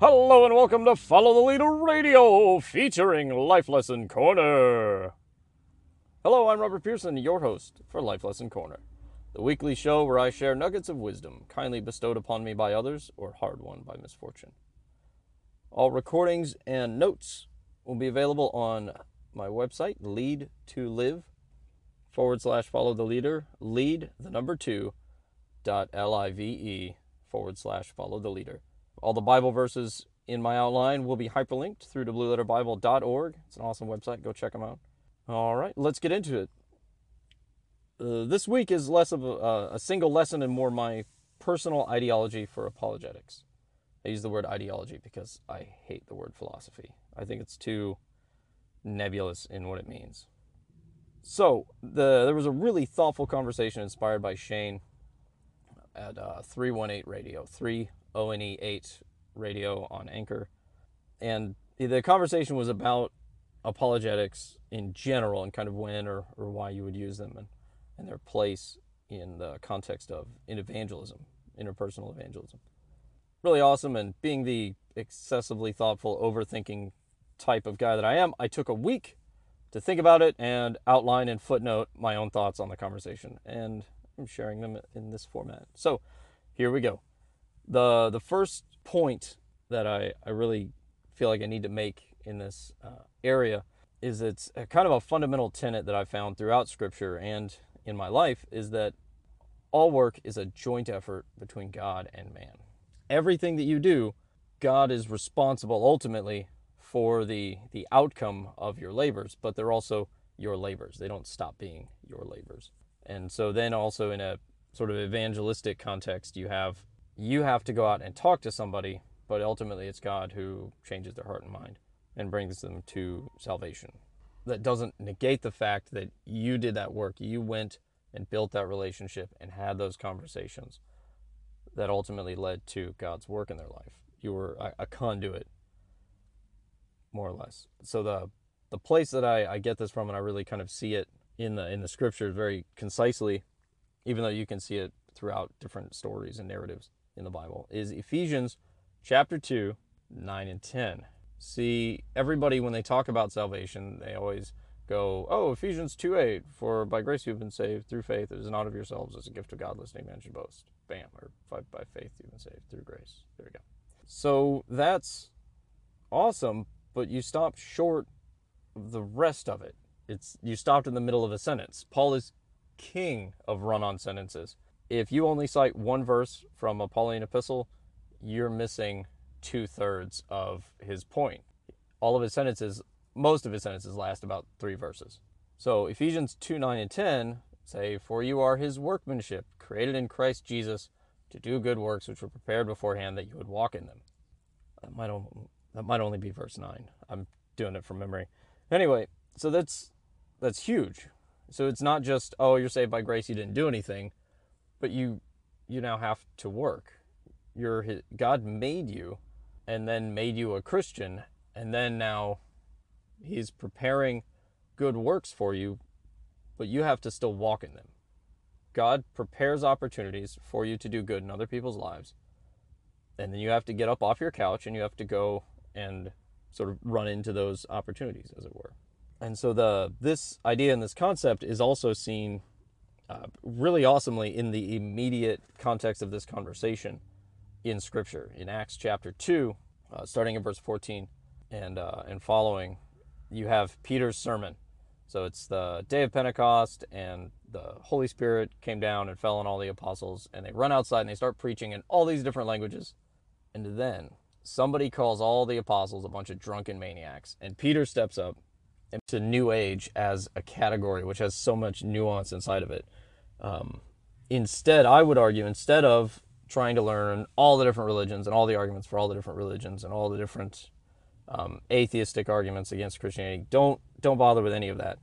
Hello and welcome to Follow the Leader Radio featuring Life Lesson Corner. Hello, I'm Robert Pearson, your host for Life Lesson Corner, the weekly show where I share nuggets of wisdom kindly bestowed upon me by others or hard won by misfortune. All recordings and notes will be available on my website, lead to live forward slash follow the leader, lead the number two dot L I V E forward slash follow the leader. All the Bible verses in my outline will be hyperlinked through to blueletterbible.org. It's an awesome website. Go check them out. All right, let's get into it. Uh, this week is less of a, a single lesson and more my personal ideology for apologetics. I use the word ideology because I hate the word philosophy. I think it's too nebulous in what it means. So, the, there was a really thoughtful conversation inspired by Shane at uh, 318 Radio, 3 ONE 8 Radio on Anchor. And the conversation was about apologetics in general and kind of when or, or why you would use them and, and their place in the context of in evangelism, interpersonal evangelism. Really awesome. And being the excessively thoughtful, overthinking type of guy that I am, I took a week to think about it and outline and footnote my own thoughts on the conversation. And I'm sharing them in this format. So here we go. The, the first point that I, I really feel like I need to make in this uh, area is it's kind of a fundamental tenet that I found throughout Scripture and in my life is that all work is a joint effort between God and man. Everything that you do, God is responsible ultimately for the the outcome of your labors, but they're also your labors. They don't stop being your labors. And so then also in a sort of evangelistic context, you have you have to go out and talk to somebody, but ultimately it's God who changes their heart and mind and brings them to salvation. That doesn't negate the fact that you did that work. You went and built that relationship and had those conversations that ultimately led to God's work in their life. You were a, a conduit more or less. So the the place that I, I get this from and I really kind of see it in the in the scriptures very concisely, even though you can see it throughout different stories and narratives in the Bible, is Ephesians chapter 2, 9 and 10. See, everybody when they talk about salvation, they always go, Oh, Ephesians 2 8, for by grace you've been saved through faith. It is not of yourselves, it's a gift of God, listening man should boast. Bam, or by faith you've been saved through grace. There we go. So that's awesome, but you stopped short of the rest of it. It's you stopped in the middle of a sentence. Paul is king of run-on sentences. If you only cite one verse from a Pauline epistle, you're missing two thirds of his point. All of his sentences, most of his sentences last about three verses. So Ephesians 2 9 and 10 say, For you are his workmanship, created in Christ Jesus to do good works which were prepared beforehand that you would walk in them. That might, that might only be verse 9. I'm doing it from memory. Anyway, so that's that's huge. So it's not just oh you're saved by grace you didn't do anything, but you you now have to work. You're God made you and then made you a Christian and then now he's preparing good works for you, but you have to still walk in them. God prepares opportunities for you to do good in other people's lives. And then you have to get up off your couch and you have to go and sort of run into those opportunities, as it were. And so the this idea and this concept is also seen uh, really awesomely in the immediate context of this conversation in Scripture. In Acts chapter two, uh, starting in verse 14 and uh, and following, you have Peter's sermon. So it's the day of Pentecost, and the Holy Spirit came down and fell on all the apostles, and they run outside and they start preaching in all these different languages. And then somebody calls all the apostles a bunch of drunken maniacs, and Peter steps up to New Age as a category, which has so much nuance inside of it. Um, instead, I would argue, instead of trying to learn all the different religions and all the arguments for all the different religions and all the different um, atheistic arguments against Christianity, don't don't bother with any of that.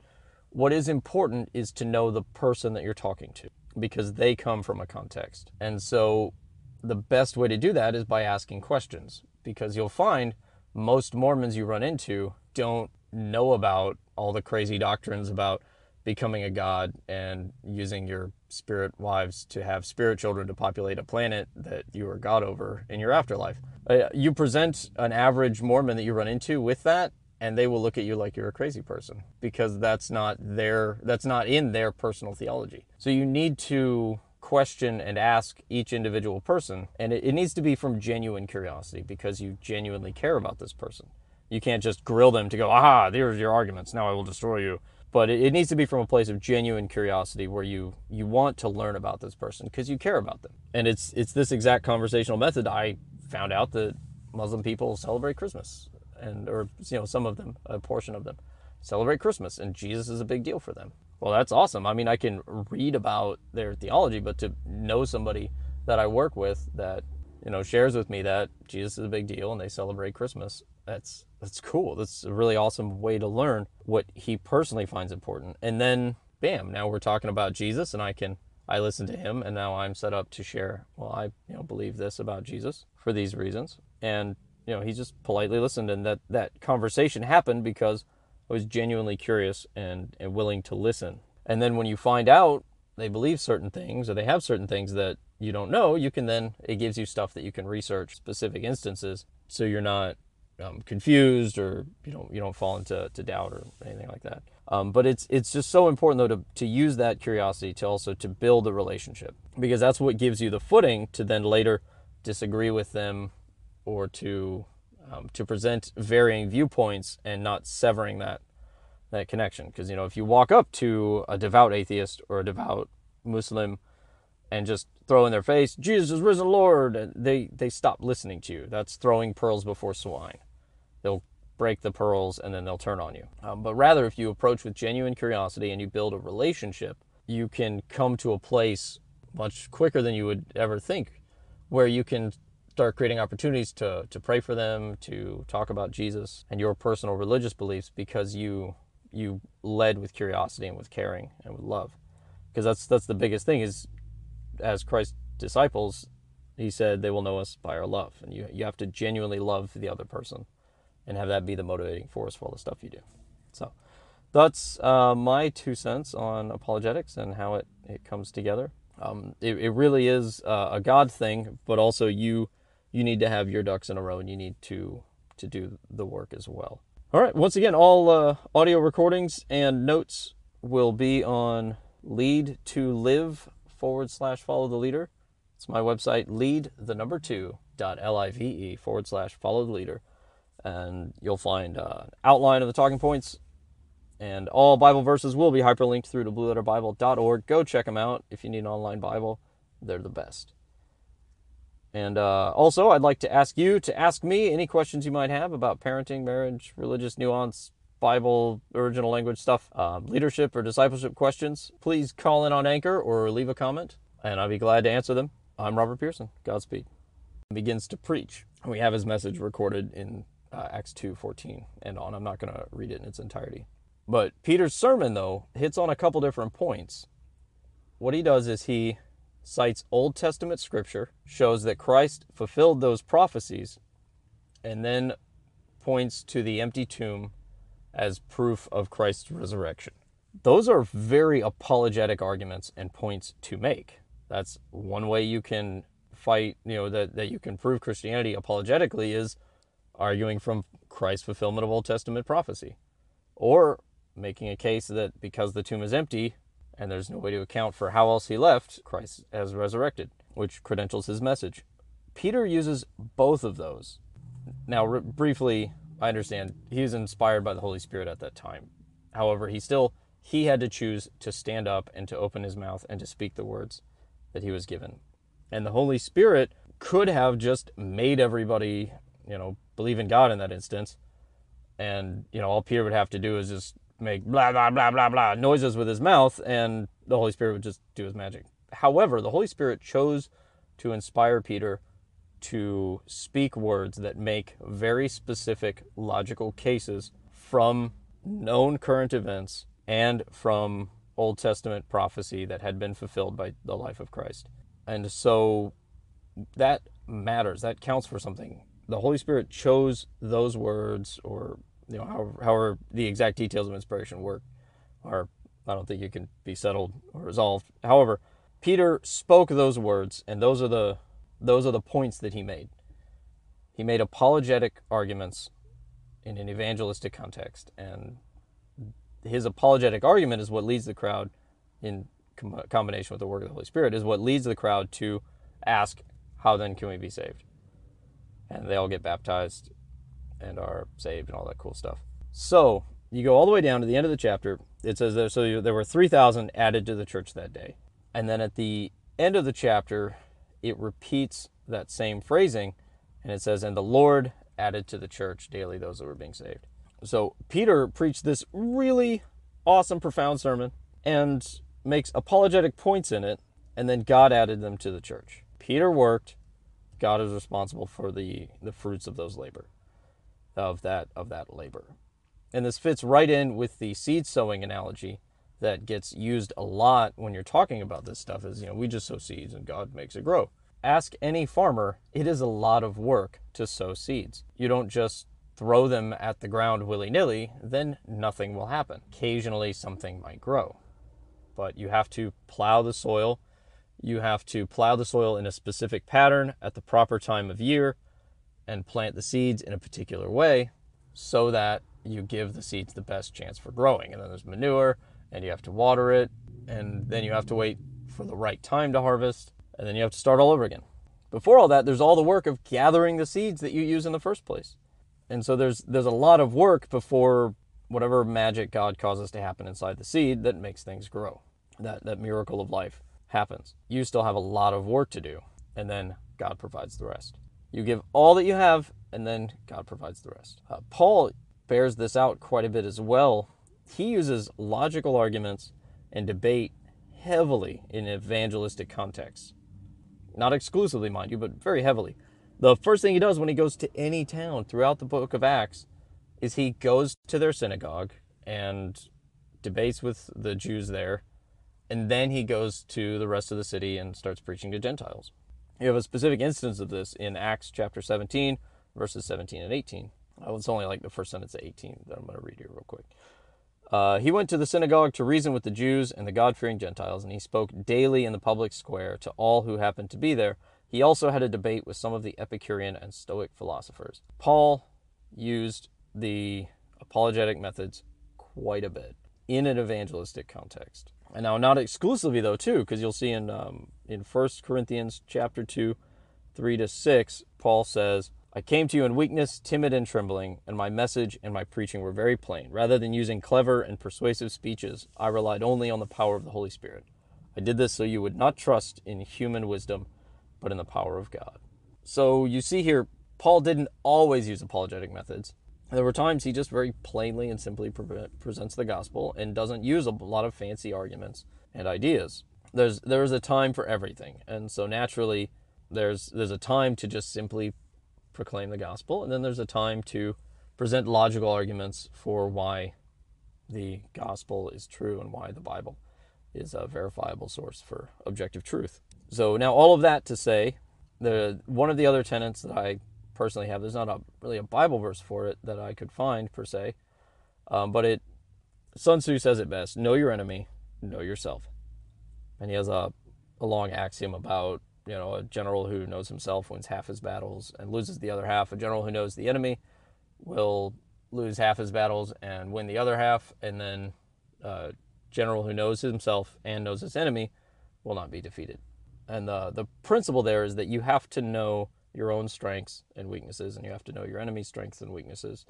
What is important is to know the person that you're talking to because they come from a context. And so the best way to do that is by asking questions because you'll find most Mormons you run into don't know about all the crazy doctrines about becoming a god and using your spirit wives to have spirit children to populate a planet that you are god over in your afterlife. Uh, you present an average Mormon that you run into with that, and they will look at you like you're a crazy person because that's not their that's not in their personal theology. So you need to question and ask each individual person, and it, it needs to be from genuine curiosity because you genuinely care about this person. You can't just grill them to go, aha, there's your arguments. Now I will destroy you. But it, it needs to be from a place of genuine curiosity where you you want to learn about this person because you care about them. And it's it's this exact conversational method I found out that Muslim people celebrate Christmas and or you know some of them, a portion of them celebrate Christmas and Jesus is a big deal for them. Well, that's awesome. I mean, I can read about their theology, but to know somebody that I work with that you know shares with me that Jesus is a big deal and they celebrate Christmas, that's that's cool. That's a really awesome way to learn what he personally finds important. And then bam, now we're talking about Jesus and I can I listen to him and now I'm set up to share, well, I you know believe this about Jesus for these reasons. And you know, he just politely listened and that that conversation happened because I was genuinely curious and, and willing to listen. And then when you find out they believe certain things or they have certain things that you don't know, you can then, it gives you stuff that you can research specific instances so you're not um, confused or you know you don't fall into to doubt or anything like that. Um, but it's it's just so important though to, to use that curiosity to also to build a relationship because that's what gives you the footing to then later disagree with them or to um, to present varying viewpoints and not severing that that connection. Because you know, if you walk up to a devout atheist or a devout Muslim and just throw in their face, Jesus is risen Lord, and they they stop listening to you. That's throwing pearls before swine. They'll break the pearls and then they'll turn on you. Um, but rather, if you approach with genuine curiosity and you build a relationship, you can come to a place much quicker than you would ever think, where you can start creating opportunities to to pray for them, to talk about Jesus and your personal religious beliefs because you you led with curiosity and with caring and with love. Because that's that's the biggest thing is as Christ's disciples, he said they will know us by our love. And you you have to genuinely love the other person and have that be the motivating force for all the stuff you do. So that's uh, my two cents on apologetics and how it, it comes together. Um, it, it really is uh, a God thing, but also you you need to have your ducks in a row and you need to to do the work as well. All right. Once again, all uh, audio recordings and notes will be on lead to live forward slash follow the leader. It's my website, lead the number two dot L-I-V-E forward slash follow the leader. And you'll find uh, an outline of the talking points. And all Bible verses will be hyperlinked through to blueletterbible.org. Go check them out if you need an online Bible. They're the best. And uh, also, I'd like to ask you to ask me any questions you might have about parenting, marriage, religious nuance, Bible, original language stuff, um, leadership or discipleship questions. Please call in on Anchor or leave a comment, and I'll be glad to answer them. I'm Robert Pearson. Godspeed. Begins to preach. We have his message recorded in uh, Acts 2:14 and on. I'm not going to read it in its entirety. But Peter's sermon, though, hits on a couple different points. What he does is he cites Old Testament scripture, shows that Christ fulfilled those prophecies, and then points to the empty tomb as proof of Christ's resurrection. Those are very apologetic arguments and points to make. That's one way you can fight, you know, that, that you can prove Christianity apologetically is arguing from Christ's fulfillment of Old Testament prophecy. Or making a case that because the tomb is empty, and there's no way to account for how else he left, Christ has resurrected, which credentials his message. Peter uses both of those. Now, briefly, I understand he was inspired by the Holy Spirit at that time. However, he still he had to choose to stand up and to open his mouth and to speak the words that he was given. And the Holy Spirit could have just made everybody, you know, believe in God in that instance. And, you know, all Peter would have to do is just make blah blah blah blah blah noises with his mouth and the Holy Spirit would just do his magic. However, the Holy Spirit chose to inspire Peter to speak words that make very specific logical cases from known current events and from Old Testament prophecy that had been fulfilled by the life of Christ. And so that matters. That counts for something. The Holy Spirit chose those words or you know, however, however the exact details of inspiration work are I don't think it can be settled or resolved. However, Peter spoke those words, and those are the those are the points that he made. He made apologetic arguments in an evangelistic context, and his apologetic argument is what leads the crowd, in com- combination with the work of the Holy Spirit, is what leads the crowd to ask, "How then can we be saved?" And they all get baptized and are saved and all that cool stuff. So you go all the way down to the end of the chapter. It says there, so there were 3,000 added to the church that day. And then at the end of the chapter, it repeats that same phrasing and it says, And the Lord added to the church daily those that were being saved. So Peter preached this really awesome, profound sermon and makes apologetic points in it, and then God added them to the church. Peter worked, God is responsible for the, the fruits of those labor, of that of that labor. And this fits right in with the seed sowing analogy that gets used a lot when you're talking about this stuff is, you know, we just sow seeds and God makes it grow. Ask any farmer, it is a lot of work to sow seeds. You don't just throw them at the ground willy nilly, then nothing will happen. Occasionally something might grow. But you have to plow the soil. You have to plow the soil in a specific pattern at the proper time of year and plant the seeds in a particular way so that you give the seeds the best chance for growing. And then there's manure, and you have to water it, and then you have to wait for the right time to harvest, and then you have to start all over again. Before all that, there's all the work of gathering the seeds that you use in the first place. And so there's there's a lot of work before whatever magic God causes to happen inside the seed that makes things grow. That that miracle of life happens. You still have a lot of work to do, and then God provides the rest. You give all that you have, and then God provides the rest. Uh, Paul bears this out quite a bit as well. He uses logical arguments and debate heavily in evangelistic contexts. Not exclusively, mind you, but very heavily. The first thing he does when he goes to any town throughout the book of Acts is he goes to their synagogue and debates with the Jews there, and then he goes to the rest of the city and starts preaching to Gentiles. You have a specific instance of this in Acts chapter 17, verses 17 and 18. Oh, it's only like the first sentence of 18 that I'm going to read here real quick. Uh, he went to the synagogue to reason with the Jews and the God fearing Gentiles, and he spoke daily in the public square to all who happened to be there. He also had a debate with some of the Epicurean and Stoic philosophers. Paul used the apologetic methods quite a bit in an evangelistic context. And now, not exclusively though, too, because you'll see in um, in First Corinthians chapter two, three to six, Paul says, I came to you in weakness, timid and trembling, and my message and my preaching were very plain. Rather than using clever and persuasive speeches, I relied only on the power of the Holy Spirit. I did this so you would not trust in human wisdom, but in the power of God. So you see here, Paul didn't always use apologetic methods. There were times he just very plainly and simply pre- presents the gospel and doesn't use a lot of fancy arguments and ideas. There's there's a time for everything, and so naturally, there's there's a time to just simply proclaim the gospel, and then there's a time to present logical arguments for why the gospel is true and why the Bible is a verifiable source for objective truth. So now all of that to say, the one of the other tenets that I personally have, there's not a, really a Bible verse for it that I could find per se, um, but it Sun Tzu says it best: "Know your enemy, know yourself." And he has a, a long axiom about you know, a general who knows himself wins half his battles and loses the other half. A general who knows the enemy will lose half his battles and win the other half. And then a general who knows himself and knows his enemy will not be defeated. And the, the principle there is that you have to know your own strengths and weaknesses, and you have to know your enemy's strengths and weaknesses.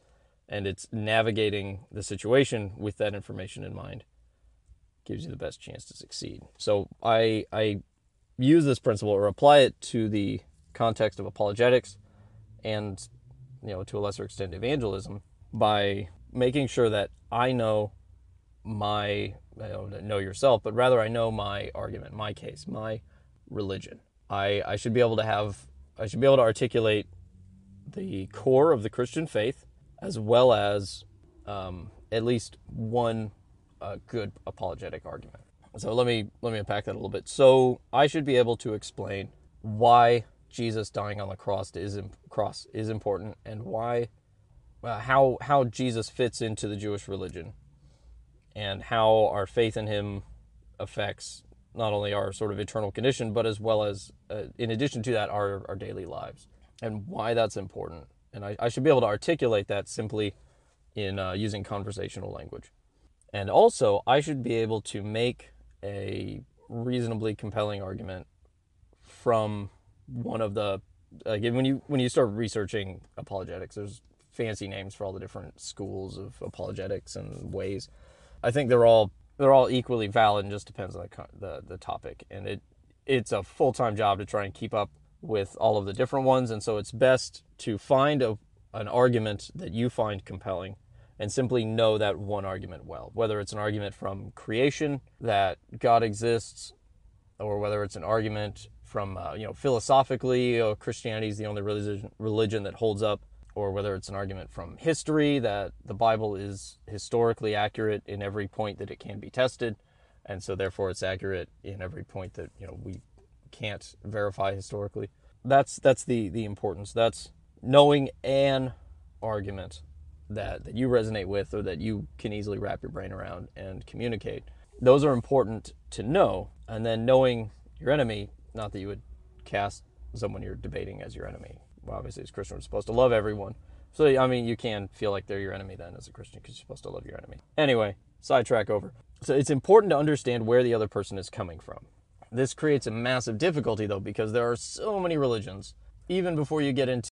And it's navigating the situation with that information in mind gives you the best chance to succeed. So I I use this principle or apply it to the context of apologetics and you know to a lesser extent evangelism by making sure that I know my I don't know yourself, but rather I know my argument, my case, my religion. I, I should be able to have I should be able to articulate the core of the Christian faith as well as um, at least one uh, good apologetic argument. So let me let me unpack that a little bit. So I should be able to explain why Jesus dying on the cross is cross is important and why uh, how how Jesus fits into the Jewish religion and how our faith in him affects not only our sort of eternal condition, but as well as, uh, in addition to that, our, our daily lives and why that's important. And I, I should be able to articulate that simply in uh, using conversational language. And also, I should be able to make a reasonably compelling argument from one of the like when you when you start researching apologetics, there's fancy names for all the different schools of apologetics and ways. I think they're all they're all equally valid and just depends on the the, the topic. And it it's a full time job to try and keep up with all of the different ones. And so it's best to find a, an argument that you find compelling and simply know that one argument well. Whether it's an argument from creation that God exists, or whether it's an argument from uh, you know philosophically Christianity is the only religion religion that holds up, or whether it's an argument from history that the Bible is historically accurate in every point that it can be tested, and so therefore it's accurate in every point that you know we can't verify historically. That's that's the the importance. That's knowing an argument that that you resonate with or that you can easily wrap your brain around and communicate. Those are important to know, and then knowing your enemy. Not that you would cast someone you're debating as your enemy. Well, obviously, as Christian, we're supposed to love everyone. So I mean, you can feel like they're your enemy then as a Christian because you're supposed to love your enemy. Anyway, sidetrack over. So it's important to understand where the other person is coming from. This creates a massive difficulty though because there are so many religions. Even before you get into